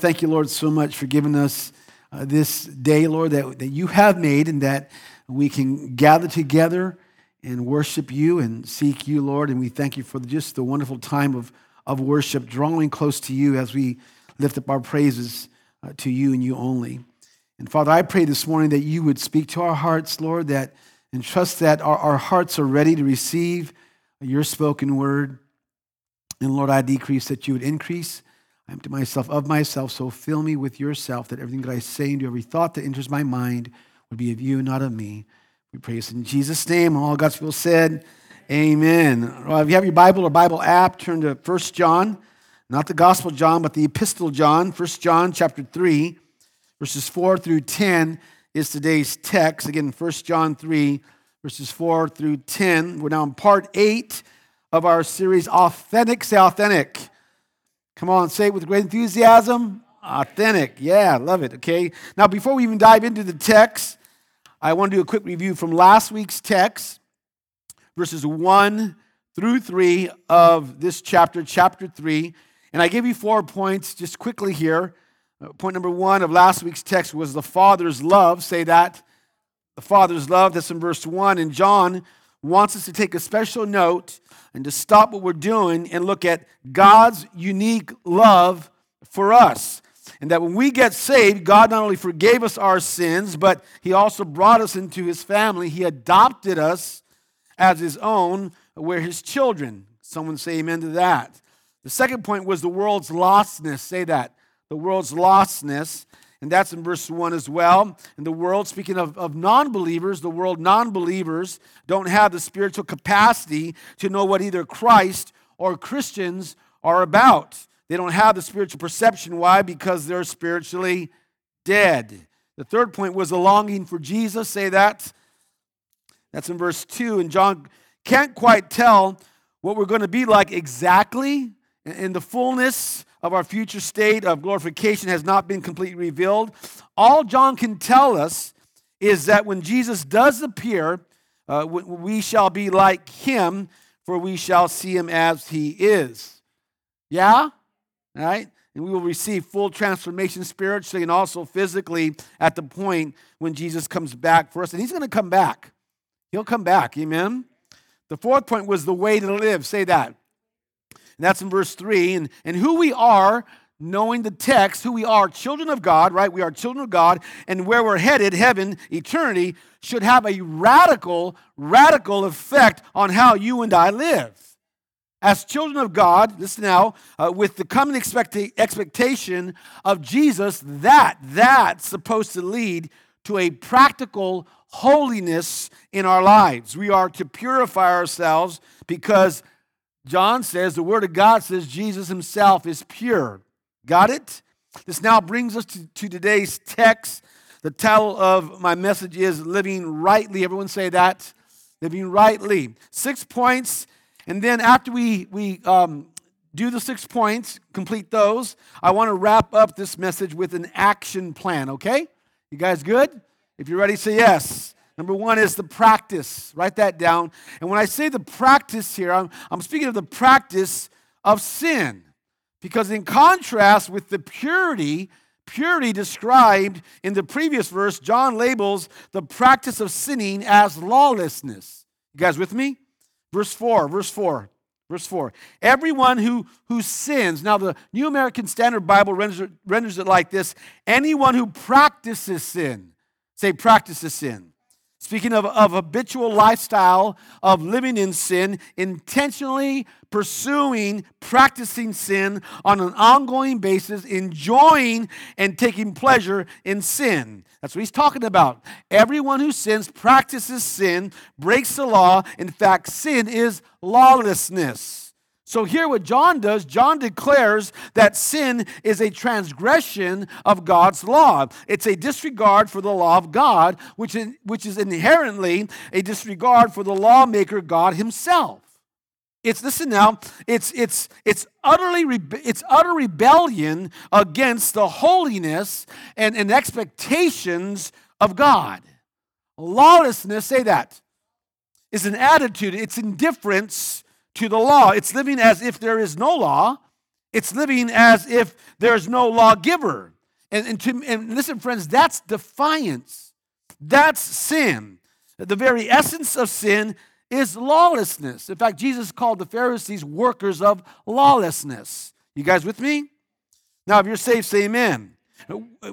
Thank you, Lord, so much for giving us uh, this day, Lord, that, that you have made and that we can gather together and worship you and seek you, Lord. And we thank you for just the wonderful time of, of worship, drawing close to you as we lift up our praises uh, to you and you only. And Father, I pray this morning that you would speak to our hearts, Lord, that and trust that our, our hearts are ready to receive your spoken word. And Lord, I decrease that you would increase. I empty myself of myself, so fill me with yourself, that everything that I say and do, every thought that enters my mind, would be of you, not of me. We pray this in Jesus' name. All God's people said, Amen. Well, if you have your Bible or Bible app, turn to 1 John, not the Gospel John, but the Epistle John, 1 John chapter 3, verses 4 through 10 is today's text. Again, 1 John 3, verses 4 through 10. We're now in part 8 of our series, Authentic. Say authentic. Come on, say it with great enthusiasm. Authentic. Yeah, love it. Okay. Now, before we even dive into the text, I want to do a quick review from last week's text, verses 1 through 3 of this chapter, chapter 3. And I gave you four points just quickly here. Uh, point number one of last week's text was the Father's love. Say that. The Father's love. That's in verse 1. And John wants us to take a special note and to stop what we're doing and look at God's unique love for us. And that when we get saved, God not only forgave us our sins, but He also brought us into His family. He adopted us as His own. We're His children. Someone say amen to that. The second point was the world's lostness. Say that. The world's lostness. And that's in verse 1 as well. In the world, speaking of, of non believers, the world non believers don't have the spiritual capacity to know what either Christ or Christians are about. They don't have the spiritual perception. Why? Because they're spiritually dead. The third point was a longing for Jesus. Say that. That's in verse 2. And John can't quite tell what we're going to be like exactly in the fullness of our future state of glorification has not been completely revealed. All John can tell us is that when Jesus does appear, uh, we shall be like him, for we shall see him as he is. Yeah? All right? And we will receive full transformation spiritually and also physically at the point when Jesus comes back for us. And he's going to come back. He'll come back. Amen? The fourth point was the way to live. Say that. And that's in verse 3. And, and who we are, knowing the text, who we are, children of God, right? We are children of God, and where we're headed, heaven, eternity, should have a radical, radical effect on how you and I live. As children of God, listen now, uh, with the coming expect- expectation of Jesus, that, that's supposed to lead to a practical holiness in our lives. We are to purify ourselves because John says, the Word of God says Jesus himself is pure. Got it? This now brings us to, to today's text. The title of my message is Living Rightly. Everyone say that. Living Rightly. Six points. And then after we, we um, do the six points, complete those, I want to wrap up this message with an action plan, okay? You guys good? If you're ready, say yes. Number one is the practice. Write that down. And when I say the practice here, I'm, I'm speaking of the practice of sin. Because in contrast with the purity, purity described in the previous verse, John labels the practice of sinning as lawlessness. You guys with me? Verse 4, verse 4. Verse 4. Everyone who, who sins, now the New American Standard Bible renders renders it like this anyone who practices sin, say practices sin. Speaking of, of habitual lifestyle of living in sin, intentionally pursuing, practicing sin on an ongoing basis, enjoying and taking pleasure in sin. That's what he's talking about. Everyone who sins practices sin, breaks the law. In fact, sin is lawlessness. So, here what John does, John declares that sin is a transgression of God's law. It's a disregard for the law of God, which is, which is inherently a disregard for the lawmaker, God Himself. It's listen now. It's it's it's utterly it's utter rebellion against the holiness and, and expectations of God. Lawlessness, say that, is an attitude. It's indifference to the law. It's living as if there is no law It's living as if there's no lawgiver. And, and, to, and listen, friends, that's defiance. That's sin. The very essence of sin is lawlessness. In fact, Jesus called the Pharisees workers of lawlessness. You guys with me? Now, if you're saved, say amen.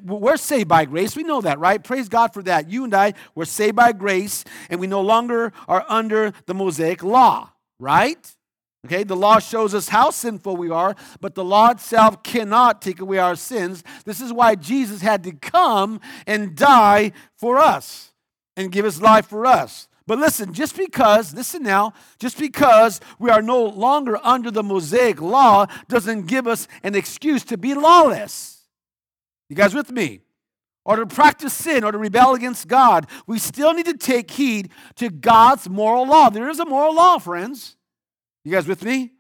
We're saved by grace. We know that, right? Praise God for that. You and I, we're saved by grace, and we no longer are under the Mosaic law, right? Okay, the law shows us how sinful we are, but the law itself cannot take away our sins. This is why Jesus had to come and die for us and give his life for us. But listen, just because, listen now, just because we are no longer under the Mosaic law doesn't give us an excuse to be lawless. You guys with me? Or to practice sin or to rebel against God. We still need to take heed to God's moral law. There is a moral law, friends. You guys with me?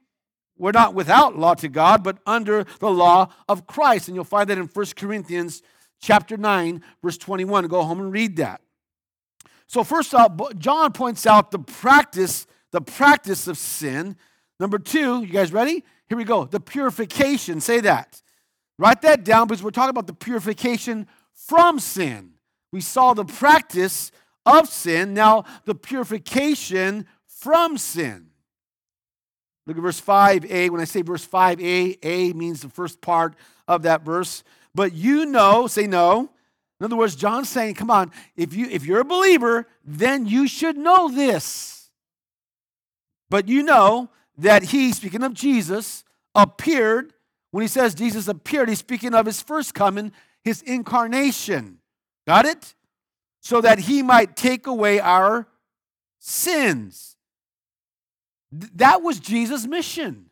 We're not without law to God, but under the law of Christ. And you'll find that in 1 Corinthians chapter 9, verse 21. Go home and read that. So first off, John points out the practice, the practice of sin. Number two, you guys ready? Here we go. The purification. Say that. Write that down because we're talking about the purification from sin. We saw the practice of sin, now the purification from sin. Look at verse 5a. When I say verse 5a, A means the first part of that verse. But you know, say no, in other words, John's saying, come on, if, you, if you're a believer, then you should know this. But you know that he, speaking of Jesus, appeared. When he says Jesus appeared, he's speaking of his first coming, his incarnation. Got it? So that he might take away our sins. That was Jesus' mission.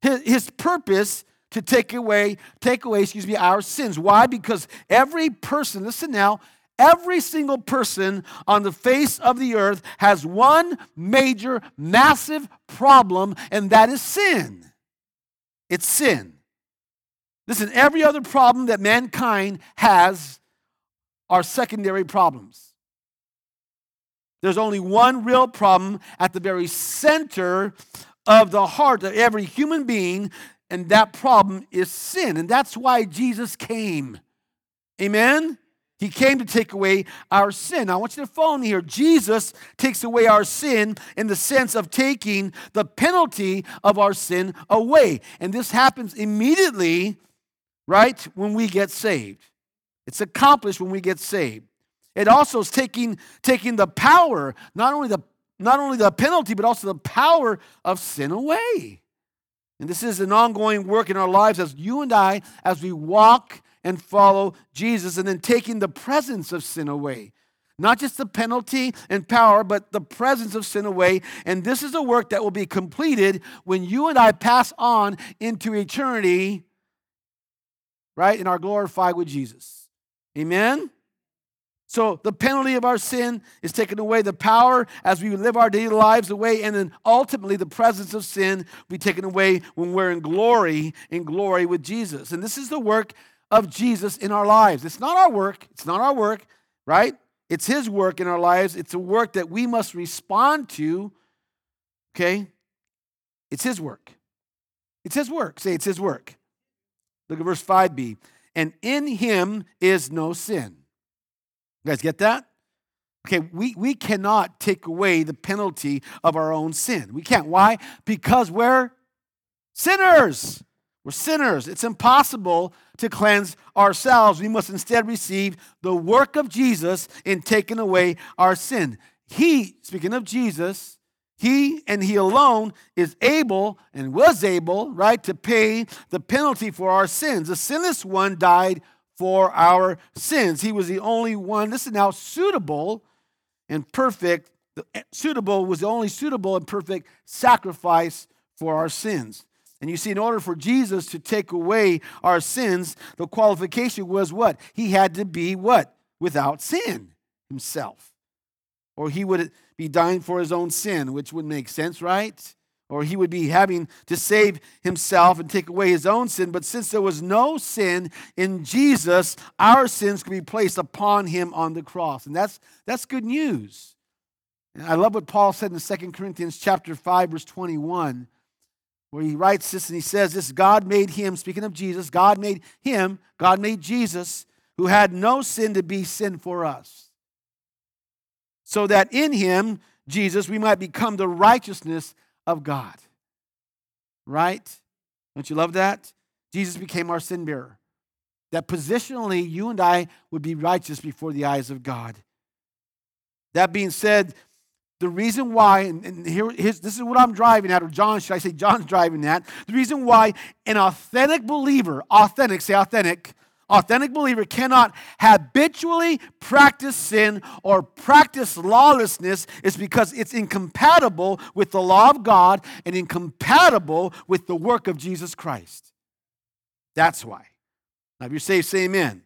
His, purpose to take away, take away, excuse me, our sins. Why? Because every person, listen now, every single person on the face of the earth has one major, massive problem, and that is sin. It's sin. Listen, every other problem that mankind has are secondary problems. There's only one real problem at the very center of the heart of every human being and that problem is sin. And that's why Jesus came. Amen? He came to take away our sin. Now, I want you to follow me here. Jesus takes away our sin in the sense of taking the penalty of our sin away. And this happens immediately, right, when we get saved. It's accomplished when we get saved. It also is taking, taking the power, not only the, not only the penalty, but also the power of sin away. And this is an ongoing work in our lives as you and I, as we walk and follow Jesus, and then taking the presence of sin away. Not just the penalty and power, but the presence of sin away. And this is a work that will be completed when you and I pass on into eternity, right? And are glorified with Jesus. Amen? So the penalty of our sin is taken away, the power as we live our daily lives away, and then ultimately the presence of sin will be taken away when we're in glory, in glory with Jesus. And this is the work of Jesus in our lives. It's not our work, it's not our work, right? It's his work in our lives. It's a work that we must respond to. Okay? It's his work. It's his work. Say it's his work. Look at verse 5b. And in him is no sin. You guys get that? Okay, we, we cannot take away the penalty of our own sin. We can't. Why? Because we're sinners. We're sinners. It's impossible to cleanse ourselves. We must instead receive the work of Jesus in taking away our sin. He, speaking of Jesus, he and he alone is able and was able, right, to pay the penalty for our sins. The sinless one died for our sins. He was the only one, this is now suitable and perfect. Eh, suitable was the only suitable and perfect sacrifice for our sins. And you see, in order for Jesus to take away our sins, the qualification was what? He had to be what? Without sin himself. Or he would be dying for his own sin, which would make sense, right? or he would be having to save himself and take away his own sin. But since there was no sin in Jesus, our sins could be placed upon him on the cross. And that's, that's good news. And I love what Paul said in 2 Corinthians chapter 5, verse 21, where he writes this and he says this God made him, speaking of Jesus, God made him, God made Jesus, who had no sin to be sin for us. So that in him, Jesus, we might become the righteousness of God. Right? Don't you love that? Jesus became our sin bearer. That positionally, you and I would be righteous before the eyes of God. That being said, the reason why, and here, this is what I'm driving at, or John, should I say John's driving at? The reason why an authentic believer, authentic, say authentic, authentic believer cannot habitually practice sin or practice lawlessness is because it's incompatible with the law of God and incompatible with the work of Jesus Christ. That's why. Now, if you're saved, say amen.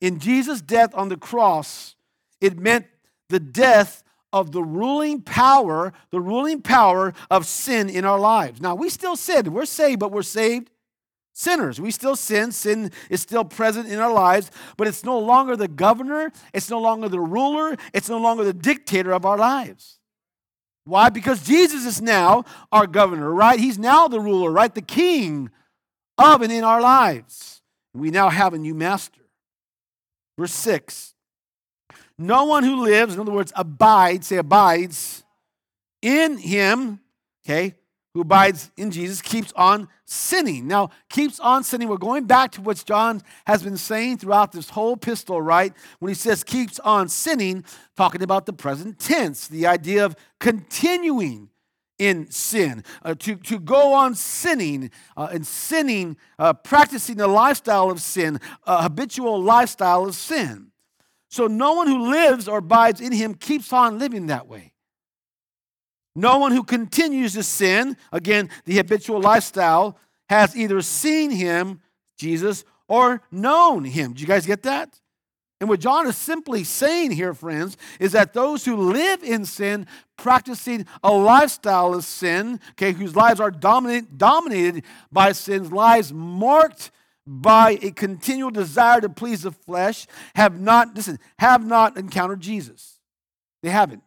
In Jesus' death on the cross, it meant the death of the ruling power, the ruling power of sin in our lives. Now, we still sin. We're saved, but we're saved sinners. We still sin. Sin is still present in our lives, but it's no longer the governor, it's no longer the ruler, it's no longer the dictator of our lives. Why? Because Jesus is now our governor, right? He's now the ruler, right? The king of and in our lives. We now have a new master. Verse 6 no one who lives, in other words, abides, say abides, in him, okay, who abides in Jesus, keeps on sinning. Now, keeps on sinning. We're going back to what John has been saying throughout this whole epistle, right? When he says keeps on sinning, talking about the present tense, the idea of continuing in sin, uh, to, to go on sinning uh, and sinning, uh, practicing a lifestyle of sin, a habitual lifestyle of sin. So no one who lives or abides in him keeps on living that way. No one who continues to sin, again, the habitual lifestyle, has either seen him, Jesus, or known him. Do you guys get that? And what John is simply saying here, friends, is that those who live in sin, practicing a lifestyle of sin, okay, whose lives are dominate, dominated by sin's lives marked by a continual desire to please the flesh have not, listen, have not encountered Jesus. They haven't.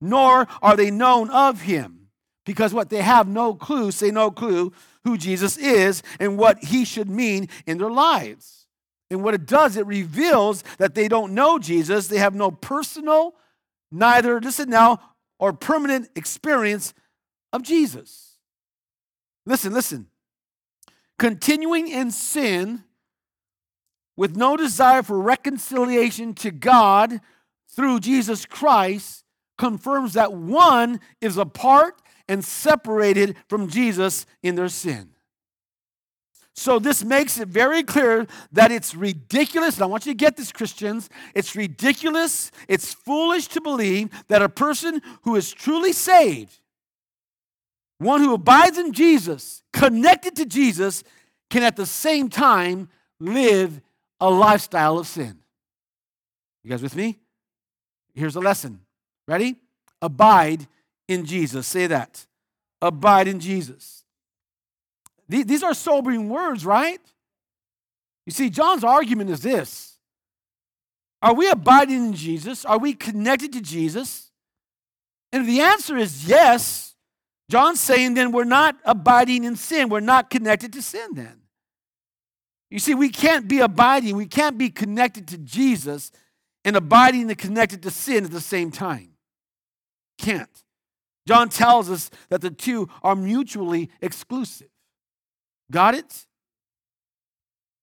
Nor are they known of him. Because what? They have no clue, say no clue, who Jesus is and what he should mean in their lives. And what it does, it reveals that they don't know Jesus. They have no personal, neither, listen now, or permanent experience of Jesus. Listen, listen continuing in sin with no desire for reconciliation to God through Jesus Christ confirms that one is apart and separated from Jesus in their sin. So, this makes it very clear that it's ridiculous. And I want you to get this, Christians. It's ridiculous, it's foolish to believe that a person who is truly saved one who abides in Jesus, connected to Jesus, can at the same time live a lifestyle of sin. You guys with me? Here's a lesson. Ready? Abide in Jesus. Say that. Abide in Jesus. These are sobering words, right? You see, John's argument is this Are we abiding in Jesus? Are we connected to Jesus? And if the answer is yes, John's saying then we're not abiding in sin. We're not connected to sin then. You see, we can't be abiding, we can't be connected to Jesus and abiding and connected to sin at the same time. Can't. John tells us that the two are mutually exclusive. Got it?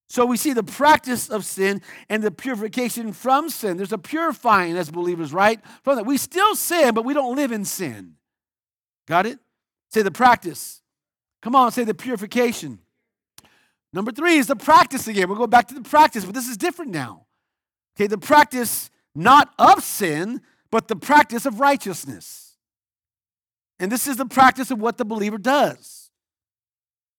So we see the practice of sin and the purification from sin. There's a purifying as believers, right? From that. We still sin, but we don't live in sin. Got it? Say the practice. Come on, say the purification. Number three is the practice again. We'll go back to the practice, but this is different now. Okay, the practice not of sin, but the practice of righteousness. And this is the practice of what the believer does.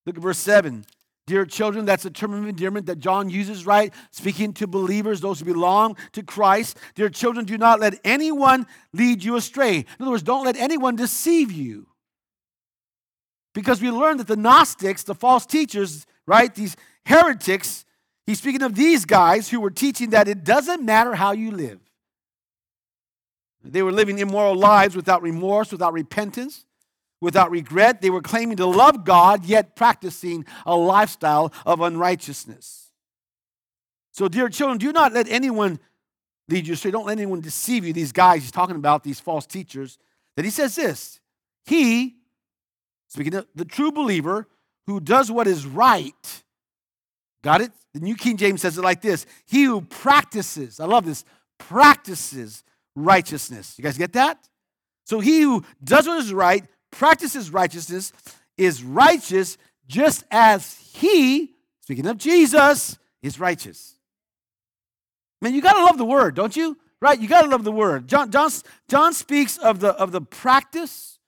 Look at verse 7. Dear children, that's a term of endearment that John uses, right? Speaking to believers, those who belong to Christ. Dear children, do not let anyone lead you astray. In other words, don't let anyone deceive you. Because we learned that the Gnostics, the false teachers, right, these heretics, he's speaking of these guys who were teaching that it doesn't matter how you live. They were living immoral lives without remorse, without repentance, without regret. They were claiming to love God, yet practicing a lifestyle of unrighteousness. So, dear children, do not let anyone lead you astray. Don't let anyone deceive you. These guys he's talking about, these false teachers, that he says this He, speaking of the true believer, who does what is right, got it? The New King James says it like this He who practices, I love this, practices righteousness. You guys get that? So he who does what is right, practices righteousness, is righteous just as he, speaking of Jesus, is righteous. Man, you gotta love the word, don't you? Right? You gotta love the word. John, John, John speaks of the, of the practice,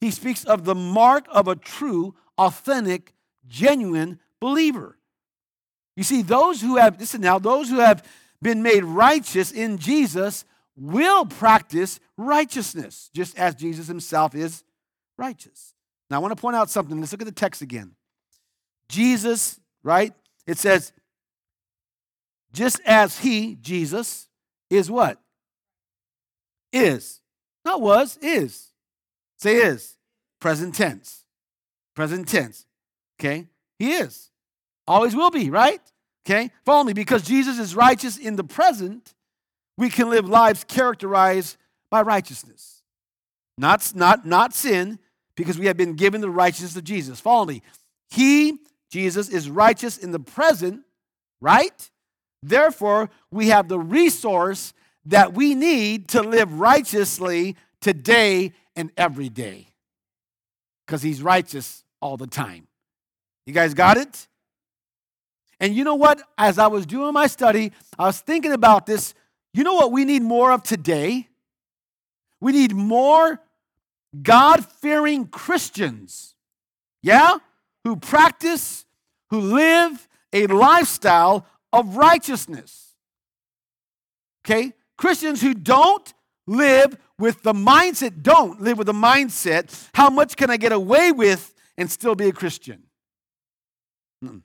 he speaks of the mark of a true, authentic, genuine believer. You see, those who have, listen now, those who have been made righteous in Jesus will practice righteousness, just as Jesus himself is righteous. Now, I want to point out something. Let's look at the text again. Jesus, right? It says, just as he, Jesus, is what? Is. Not was, is. Say is. Present tense. Present tense. Okay? He is. Always will be, right? Okay? Follow me. Because Jesus is righteous in the present, we can live lives characterized by righteousness. Not, not, not sin, because we have been given the righteousness of Jesus. Follow me. He, Jesus, is righteous in the present, right? Therefore, we have the resource that we need to live righteously today and every day. Because he's righteous all the time. You guys got it? And you know what? As I was doing my study, I was thinking about this. You know what we need more of today? We need more God fearing Christians, yeah, who practice, who live a lifestyle of righteousness. Okay? Christians who don't live with the mindset, don't live with the mindset, how much can I get away with and still be a Christian? Hmm.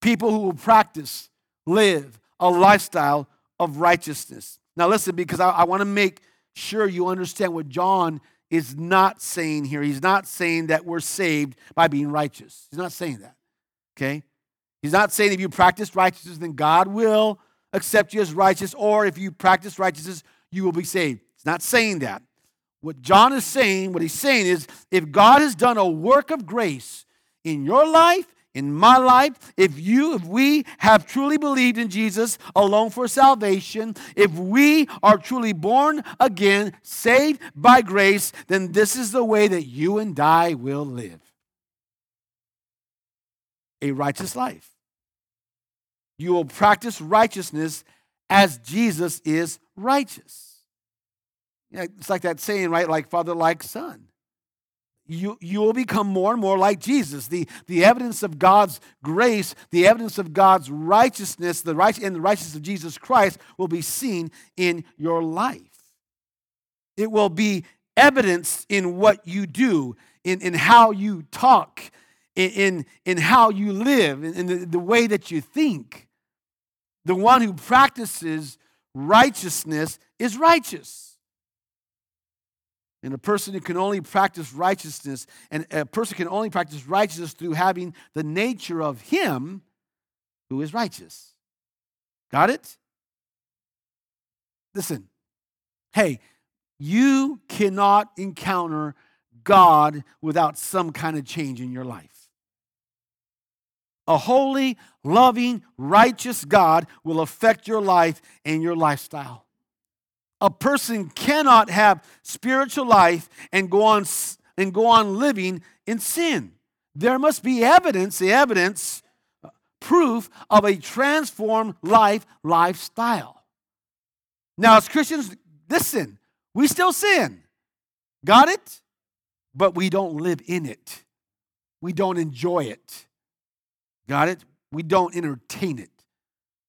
People who will practice, live a lifestyle of righteousness. Now, listen, because I, I want to make sure you understand what John is not saying here. He's not saying that we're saved by being righteous. He's not saying that. Okay? He's not saying if you practice righteousness, then God will accept you as righteous, or if you practice righteousness, you will be saved. He's not saying that. What John is saying, what he's saying is if God has done a work of grace in your life in my life, if you, if we have truly believed in Jesus alone for salvation, if we are truly born again, saved by grace, then this is the way that you and I will live a righteous life. You will practice righteousness as Jesus is righteous. it's like that saying, right? Like father, like son you, you will become more and more like Jesus. The, the evidence of God's grace, the evidence of God's righteousness, the right, and the righteousness of Jesus Christ will be seen in your life. It will be evidence in what you do, in, in how you talk, in, in, in how you live, in, in the, the way that you think. The one who practices righteousness is righteous. And a person who can only practice righteousness, and a person can only practice righteousness through having the nature of Him who is righteous. Got it? Listen, hey, you cannot encounter God without some kind of change in your life. A holy, loving, righteous God will affect your life and your lifestyle a person cannot have spiritual life and go on and go on living in sin. There must be evidence, the evidence, uh, proof of a transformed life lifestyle. Now, as Christians, listen, we still sin. Got it? But we don't live in it. We don't enjoy it. Got it? We don't entertain it.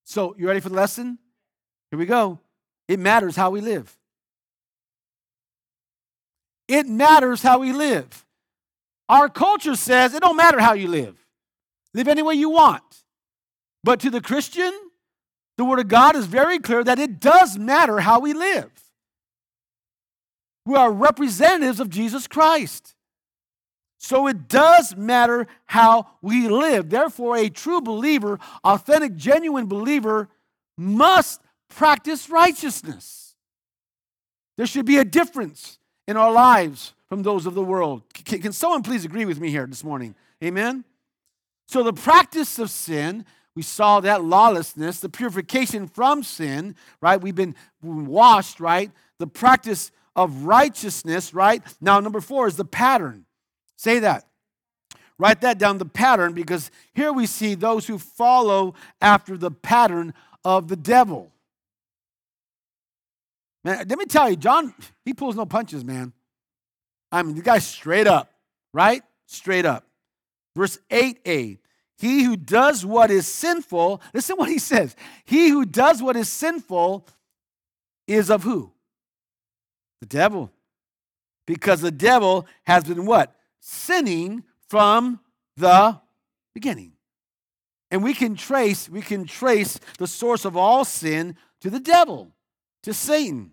So, you ready for the lesson? Here we go. It matters how we live. It matters how we live. Our culture says it don't matter how you live. Live any way you want. But to the Christian, the Word of God is very clear that it does matter how we live. We are representatives of Jesus Christ. So it does matter how we live. Therefore, a true believer, authentic, genuine believer, must practice righteousness. There should be a difference in our lives from those of the world. Can, can someone please agree with me here this morning? Amen? So, the practice of sin, we saw that lawlessness, the purification from sin, right? We've been washed, right? The practice of righteousness, right? Now, number four is the pattern. Say that. Write that down, the pattern, because here we see those who follow after the pattern of the devil. Man, let me tell you, John, he pulls no punches, man. I mean, the guy's straight up, right? Straight up. Verse 8a He who does what is sinful, listen what he says. He who does what is sinful is of who? The devil. Because the devil has been what? Sinning from the beginning. And we can trace, we can trace the source of all sin to the devil, to Satan.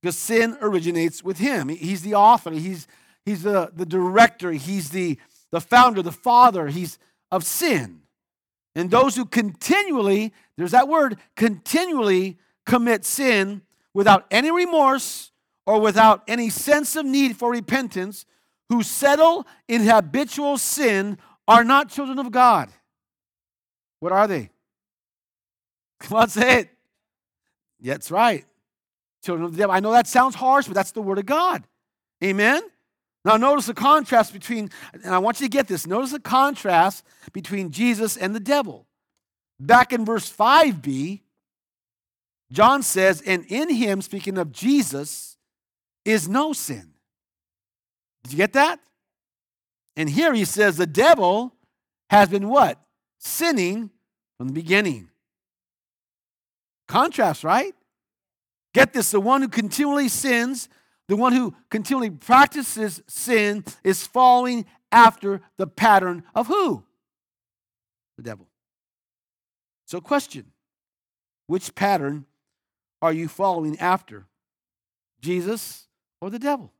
Because sin originates with him. He's the author, he's, he's the, the director, he's the, the founder, the father, he's of sin. And those who continually, there's that word, continually commit sin without any remorse or without any sense of need for repentance, who settle in habitual sin, are not children of God. What are they? Come on, say it. That's right children of the devil. I know that sounds harsh, but that's the word of God. Amen? Now, notice the contrast between, and I want you to get this, notice the contrast between Jesus and the devil. Back in verse 5b, John says, and in him, speaking of Jesus, is no sin. Did you get that? And here he says, the devil has been what? Sinning from the beginning. Contrast, right? Get this the one who continually sins, the one who continually practices sin, is following after the pattern of who? The devil. So, question which pattern are you following after? Jesus or the devil?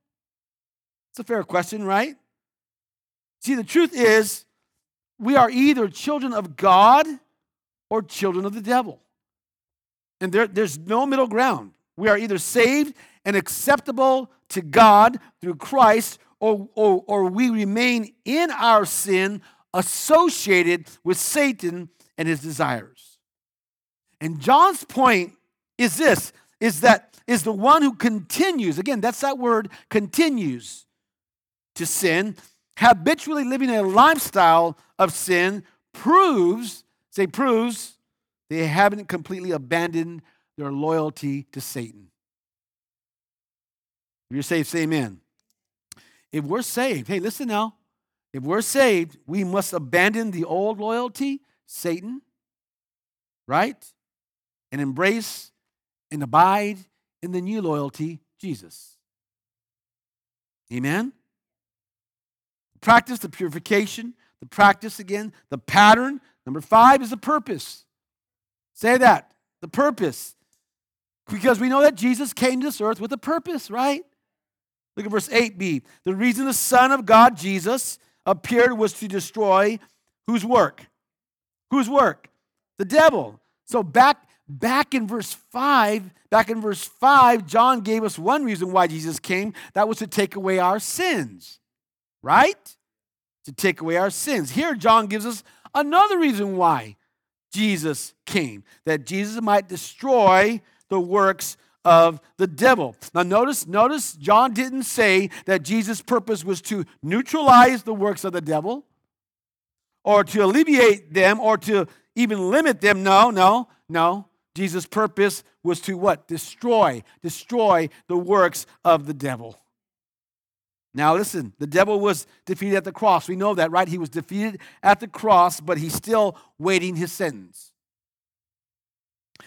It's a fair question, right? See, the truth is, we are either children of God or children of the devil. And there, there's no middle ground. We are either saved and acceptable to God through Christ, or, or, or we remain in our sin associated with Satan and his desires. And John's point is this is that is the one who continues, again, that's that word, continues to sin, habitually living a lifestyle of sin, proves, say, proves, they haven't completely abandoned their loyalty to Satan. If you're saved, say amen. If we're saved, hey, listen now. If we're saved, we must abandon the old loyalty, Satan, right? And embrace and abide in the new loyalty, Jesus. Amen? Practice the purification, the practice again, the pattern. Number five is the purpose. Say that. The purpose. Because we know that Jesus came to this earth with a purpose, right? Look at verse 8b. The reason the Son of God, Jesus, appeared was to destroy whose work? Whose work? The devil. So back back in verse 5, back in verse 5, John gave us one reason why Jesus came. That was to take away our sins. Right? To take away our sins. Here John gives us another reason why Jesus came. That Jesus might destroy the works of the devil. Now notice notice John didn't say that Jesus' purpose was to neutralize the works of the devil or to alleviate them or to even limit them. No, no, no. Jesus' purpose was to what? Destroy, destroy the works of the devil. Now, listen, the devil was defeated at the cross. We know that, right? He was defeated at the cross, but he's still waiting his sentence.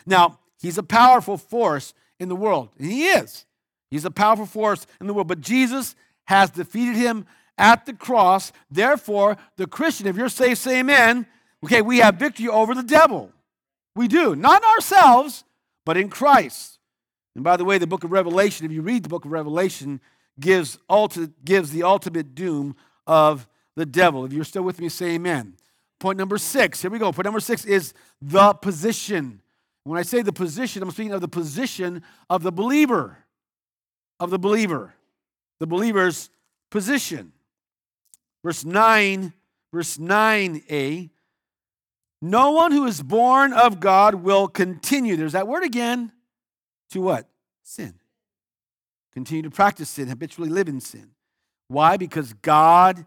Now, He's a powerful force in the world. And he is. He's a powerful force in the world. But Jesus has defeated him at the cross. Therefore, the Christian, if you're saved, say amen. Okay, we have victory over the devil. We do. Not ourselves, but in Christ. And by the way, the book of Revelation, if you read the book of Revelation, gives, ulti- gives the ultimate doom of the devil. If you're still with me, say amen. Point number six, here we go. Point number six is the position. When I say the position, I'm speaking of the position of the believer, of the believer, the believer's position. Verse 9, verse 9a. No one who is born of God will continue. There's that word again. To what? Sin. Continue to practice sin, habitually live in sin. Why? Because God,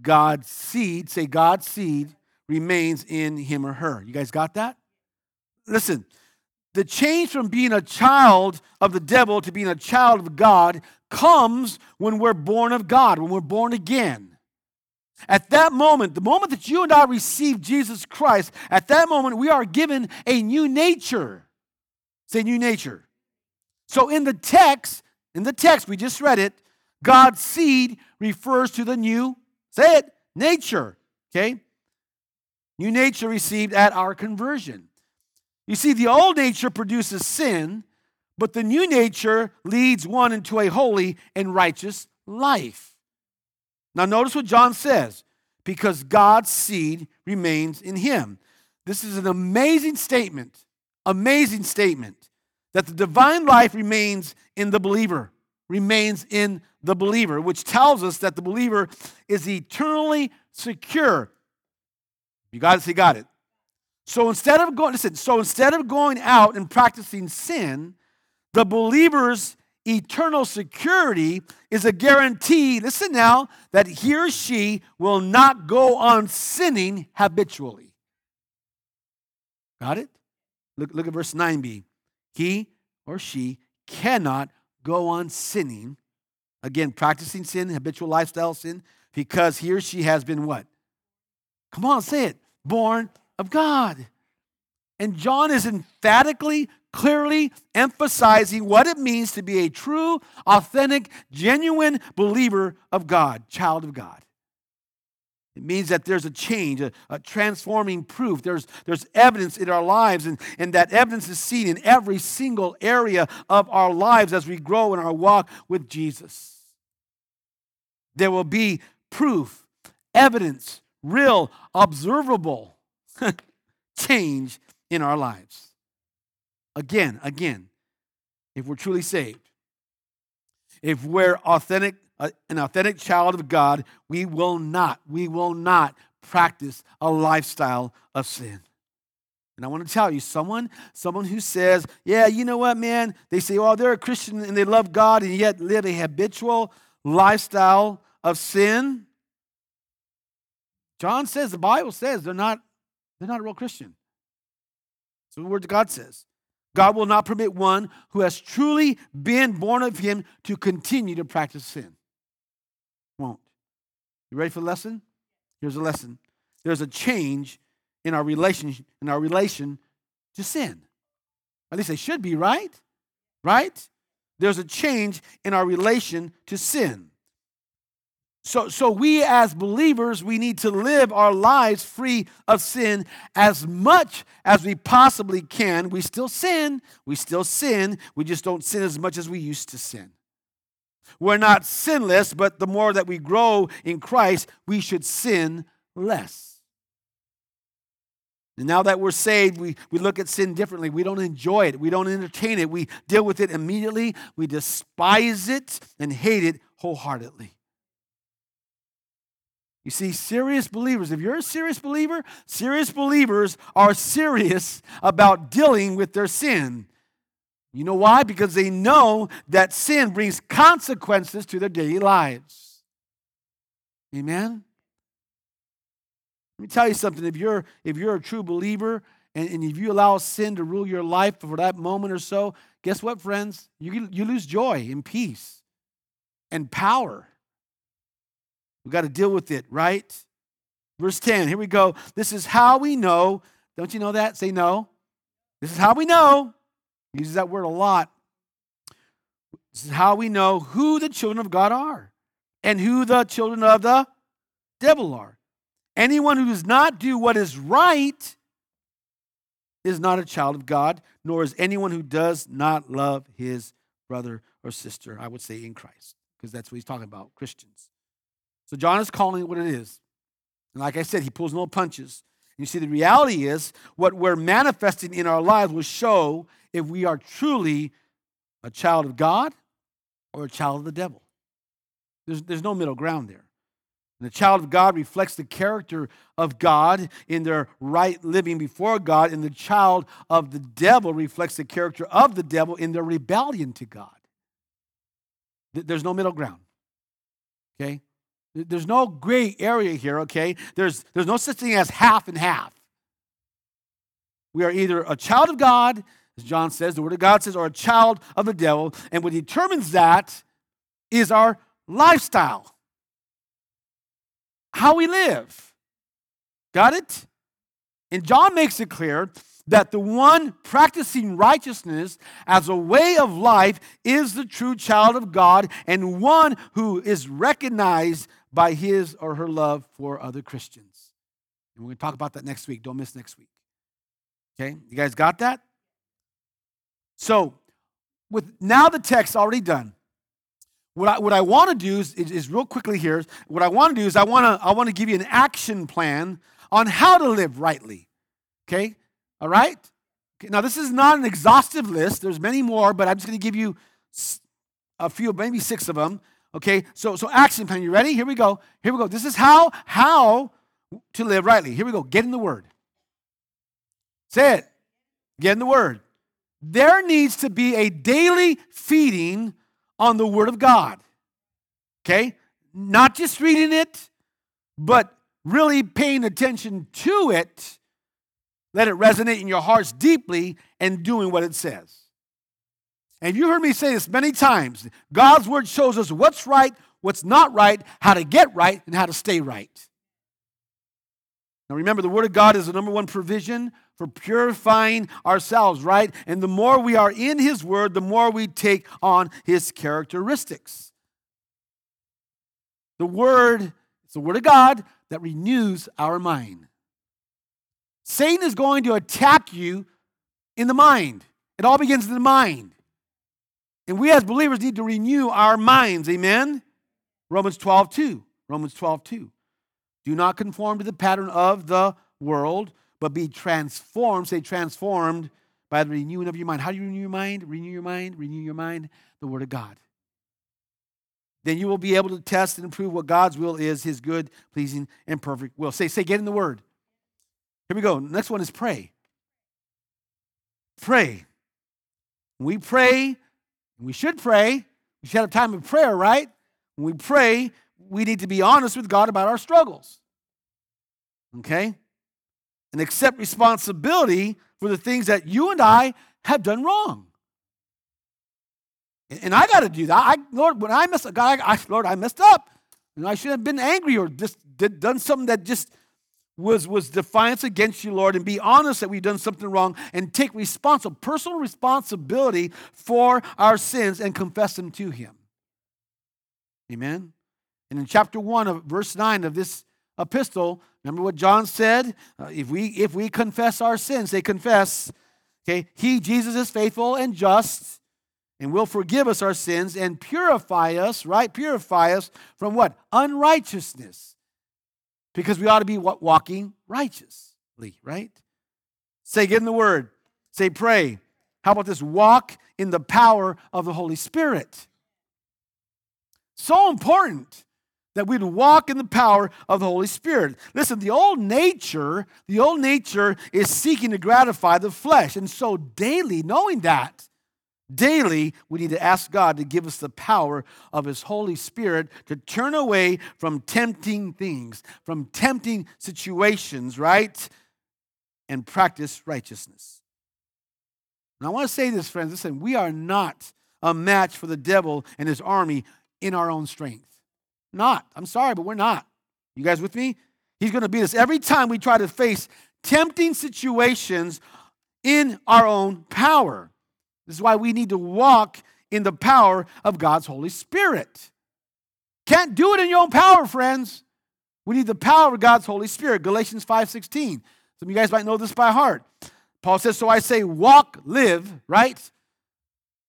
God's seed, say God's seed, remains in him or her. You guys got that? Listen, the change from being a child of the devil to being a child of God comes when we're born of God, when we're born again. At that moment, the moment that you and I receive Jesus Christ, at that moment we are given a new nature. Say new nature. So in the text, in the text, we just read it, God's seed refers to the new, say it, nature. Okay? New nature received at our conversion. You see, the old nature produces sin, but the new nature leads one into a holy and righteous life. Now, notice what John says because God's seed remains in him. This is an amazing statement, amazing statement that the divine life remains in the believer, remains in the believer, which tells us that the believer is eternally secure. You got it? Say, got it. So instead of going, listen, so instead of going out and practicing sin, the believer's eternal security is a guarantee, listen now, that he or she will not go on sinning habitually. Got it? Look, look at verse 9b he or she cannot go on sinning, again, practicing sin, habitual lifestyle sin, because he or she has been what? Come on, say it. Born of God. And John is emphatically, clearly emphasizing what it means to be a true, authentic, genuine believer of God, child of God. It means that there's a change, a, a, transforming proof. There's, there's evidence in our lives, and, and that evidence is seen in every single area of our lives as we grow in our walk with Jesus. There will be proof, evidence, real, observable change in our lives. Again, again, if we're truly saved, if we're authentic uh, an authentic child of God, we will not, we will not practice a lifestyle of sin. And I want to tell you, someone, someone who says, yeah, you know what, man? They say, "Oh, they're a Christian and they love God and yet live a habitual lifestyle of sin. John says, the Bible says they're not, they're not a real Christian. So the word God says. God will not permit one who has truly been born of him to continue to practice sin won't. You ready for the lesson? Here's a lesson. There's a change in our relation in our relation to sin. At least they should be, right? Right? There's a change in our relation to sin. So, so we as believers, we need to live our lives free of sin as much as we possibly can. We still sin. We still sin. We just don't sin as much as we used to sin. We're not sinless, but the more that we grow in Christ, we should sin less. And now that we're saved, we, we look at sin differently. We don't enjoy it. We don't entertain it. We deal with it immediately. We despise it and hate it wholeheartedly. You see, serious believers, if you're a serious believer, serious believers are serious about dealing with their sin. You know why? Because they know that sin brings consequences to their daily lives. Amen? Let me tell you something. If you're, if you're a true believer and, and if you allow sin to rule your life for that moment or so, guess what, friends? You, you lose joy and peace and power. We've got to deal with it, right? Verse 10, here we go. This is how we know. Don't you know that? Say no. This is how we know he uses that word a lot. This is how we know who the children of God are and who the children of the devil are. Anyone who does not do what is right is not a child of God, nor is anyone who does not love his brother or sister, I would say in Christ, because that's what he's talking about, Christians. So John is calling it what it is. And like I said, he pulls no punches. You see, the reality is what we're manifesting in our lives will show if we are truly a child of God or a child of the devil. There's, there's no middle ground there. And the child of God reflects the character of God in their right living before God, and the child of the devil reflects the character of the devil in their rebellion to God. There's no middle ground. Okay? There's no gray area here, okay? There's, there's no such thing as half and half. We are either a child of God, as John says, the Word of God says, or a child of the devil. And what determines that is our lifestyle how we live. Got it? And John makes it clear that the one practicing righteousness as a way of life is the true child of God and one who is recognized by his or her love for other Christians. And we're going to talk about that next week. Don't miss next week. Okay? You guys got that? So, with now the text already done, what I, what I want to do is, is, is, real quickly here, what I want to do is I want to I want to give you an action plan on how to live rightly. Okay? All right? Okay. Now this is not an exhaustive list. There's many more, but I'm just going to give you a few, maybe six of them. Okay? So so action plan. You ready? Here we go. Here we go. This is how how to live rightly. Here we go. Get in the word. Say it. Get in the word. There needs to be a daily feeding on the Word of God. Okay? Not just reading it, but really paying attention to it. Let it resonate in your hearts deeply and doing what it says. And you heard me say this many times God's Word shows us what's right, what's not right, how to get right, and how to stay right. Now remember, the Word of God is the number one provision for purifying ourselves, right? And the more we are in His Word, the more we take on His characteristics. The Word, it's the Word of God that renews our mind. Satan is going to attack you in the mind. It all begins in the mind. And we as believers need to renew our minds. Amen? Romans 12, 2. Romans 12, 2. Do not conform to the pattern of the world, but be transformed, say transformed by the renewing of your mind. How do you renew your mind? Renew your mind, renew your mind, the Word of God. Then you will be able to test and improve what God's will is, his good, pleasing, and perfect will. Say, say, get in the Word. Here we go. Next one is pray. Pray. we pray, we should pray. We should have a time of prayer, right? When we pray, we need to be honest with God about our struggles. Okay? and accept responsibility for the things that you and I have done wrong. And I got to do that. I, Lord, when I messed up, God, I, Lord, I messed up. And I should have been angry or just did, done something that just was, was defiance against you, Lord, and be honest that we've done something wrong and take responsible, personal responsibility for our sins and confess them to Him. Amen. And in chapter 1 of verse 9 of this epistle, Remember what John said? Uh, if we if we confess our sins, they confess. Okay, he Jesus is faithful and just and will forgive us our sins and purify us, right? Purify us from what? Unrighteousness. Because we ought to be walking righteously, right? Say get in the word. Say pray. How about this? Walk in the power of the Holy Spirit. So important that we'd walk in the power of the Holy Spirit. Listen, the old nature, the old nature is seeking to gratify the flesh. And so daily, knowing that, daily we need to ask God to give us the power of His Holy Spirit to turn away from tempting things, from tempting situations, right? And practice righteousness. And I want to say this, friends listen, we are not a match for the devil and his army in our own strength. Not. I'm sorry, but we're not. You guys with me? He's going to beat us every time we try to face tempting situations in our own power. This is why we need to walk in the power of God's Holy Spirit. Can't do it in your own power, friends. We need the power of God's Holy Spirit. Galatians 5:16. Some of you guys might know this by heart. Paul says, So I say, walk, live, right?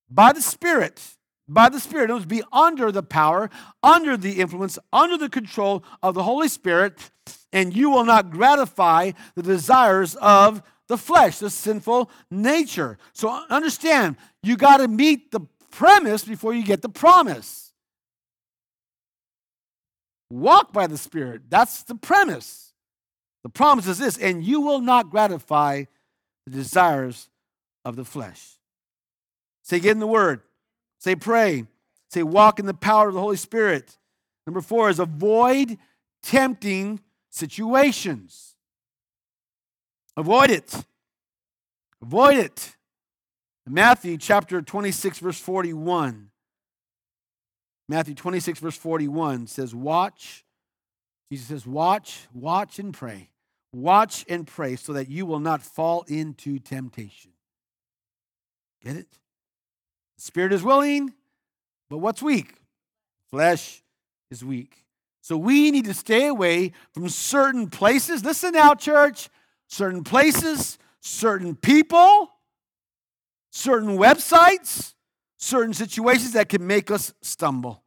By the Spirit. By the Spirit. It was be under the power, under the influence, under the control of the Holy Spirit, and you will not gratify the desires of the flesh, the sinful nature. So understand, you got to meet the premise before you get the promise. Walk by the Spirit. That's the premise. The promise is this, and you will not gratify the desires of the flesh. Say, get in the Word. Say, pray. Say, walk in the power of the Holy Spirit. Number four is avoid tempting situations. Avoid it. Avoid it. Matthew chapter 26, verse 41. Matthew 26, verse 41 says, Watch. Jesus says, Watch, watch and pray. Watch and pray so that you will not fall into temptation. Get it? Spirit is willing, but what's weak? Flesh is weak. So we need to stay away from certain places. Listen now, church. Certain places, certain people, certain websites, certain situations that can make us stumble.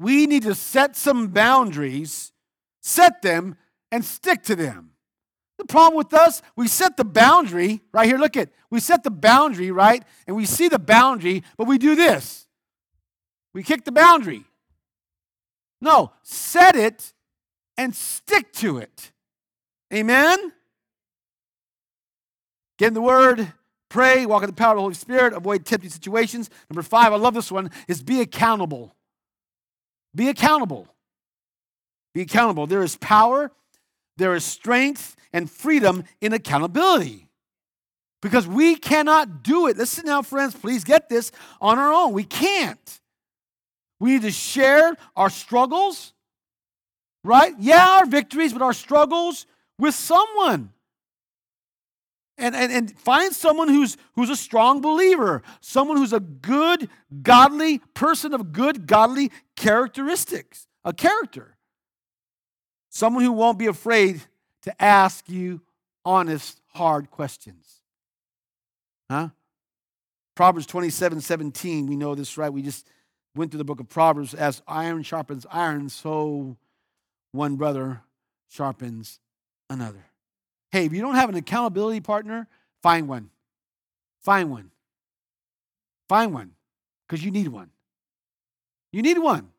We need to set some boundaries, set them, and stick to them. The problem with us, we set the boundary right here. Look at, we set the boundary, right? And we see the boundary, but we do this. We kick the boundary. No, set it and stick to it. Amen? Get in the Word, pray, walk in the power of the Holy Spirit, avoid tempting situations. Number five, I love this one, is be accountable. Be accountable. Be accountable. There is power, there is strength and freedom in accountability. Because we cannot do it. Listen now, friends, please get this on our own. We can't. We need to share our struggles, right? Yeah, our victories, but our struggles with someone. And, and, and find someone who's, who's a strong believer, someone who's a good, godly person of good, godly characteristics, a character. Someone who won't be afraid to ask you honest, hard questions. Huh? Proverbs 27 17, we know this, right? We just went through the book of Proverbs. As iron sharpens iron, so one brother sharpens another. Hey, if you don't have an accountability partner, find one. Find one. Find one because you need one. You need one.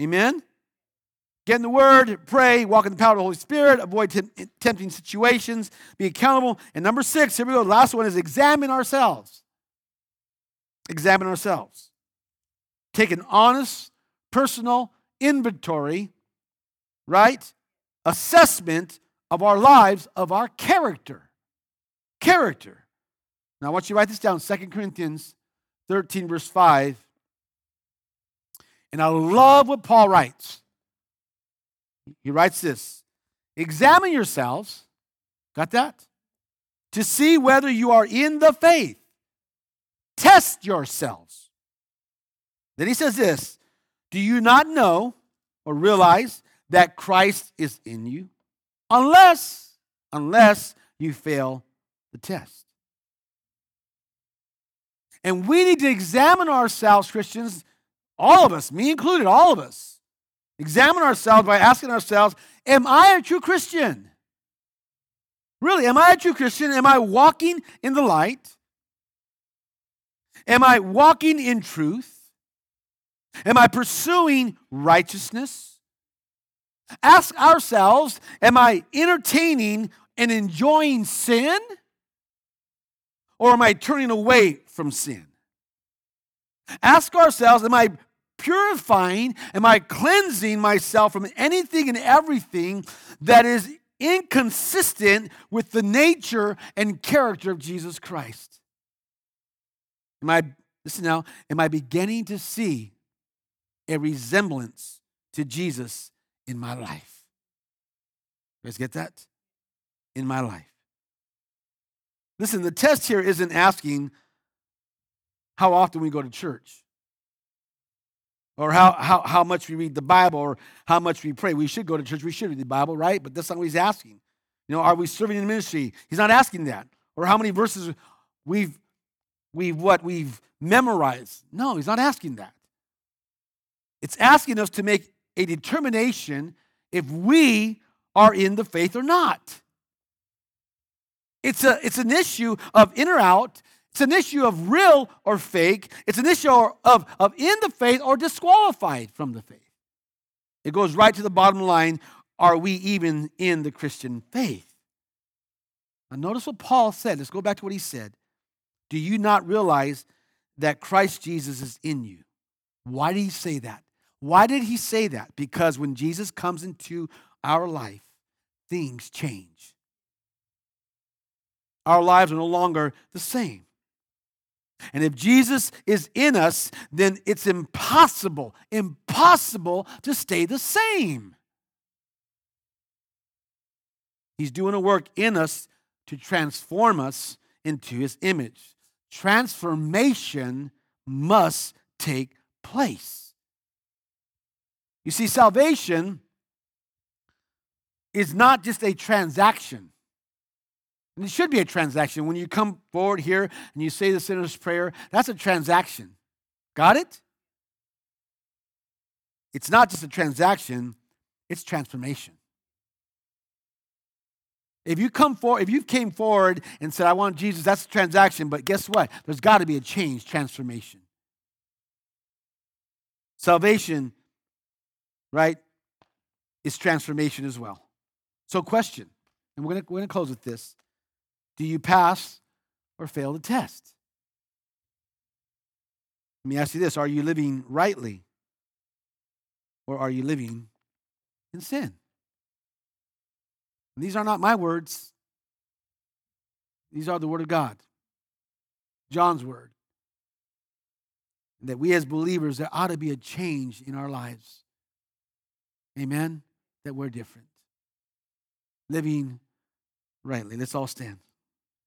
Amen? Get in the Word, pray, walk in the power of the Holy Spirit, avoid tempting situations, be accountable. And number six, here we go. The last one is examine ourselves. Examine ourselves. Take an honest, personal inventory, right? Assessment of our lives, of our character. Character. Now, I want you to write this down 2 Corinthians 13, verse 5. And I love what Paul writes. He writes this Examine yourselves, got that? To see whether you are in the faith. Test yourselves. Then he says this Do you not know or realize that Christ is in you? Unless unless you fail the test. And we need to examine ourselves, Christians, all of us, me included, all of us. Examine ourselves by asking ourselves, Am I a true Christian? Really, am I a true Christian? Am I walking in the light? Am I walking in truth? Am I pursuing righteousness? Ask ourselves Am I entertaining and enjoying sin? Or am I turning away from sin? Ask ourselves Am I purifying? Am I cleansing myself from anything and everything that is inconsistent with the nature and character of Jesus Christ? Am I, listen now, am I beginning to see a resemblance to Jesus in my life. You guys get that? In my life. Listen, the test here isn't asking how often we go to church or how, how, how much we read the Bible or how much we pray. We should go to church, we should read the Bible, right? But that's not what he's asking. You know, are we serving in ministry? He's not asking that. or how many verses we've we've what we've memorized. No, he's not asking that. It's asking us to make a determination if we are in the faith or not. It's, a, it's an issue of in or out. It's an issue of real or fake. It's an issue of, of in the faith or disqualified from the faith. It goes right to the bottom line are we even in the Christian faith? Now, notice what Paul said. Let's go back to what he said. Do you not realize that Christ Jesus is in you? Why did he say that? Why did he say that? Because when Jesus comes into our life, things change. Our lives are no longer the same. And if Jesus is in us, then it's impossible, impossible to stay the same. He's doing a work in us to transform us into his image. Transformation must take place. You see, salvation is not just a transaction. And it should be a transaction. When you come forward here and you say the sinner's prayer, that's a transaction. Got it? It's not just a transaction, it's transformation. If you come forward, if you came forward and said, I want Jesus, that's a transaction, but guess what? There's got to be a change, transformation. Salvation right, is transformation as well. So, question, and we're going to close with this Do you pass or fail the test? Let me ask you this Are you living rightly or are you living in sin? And these are not my words, these are the Word of God, John's Word. That we as believers, there ought to be a change in our lives. Amen? That we're different. Living rightly. Let's all stand.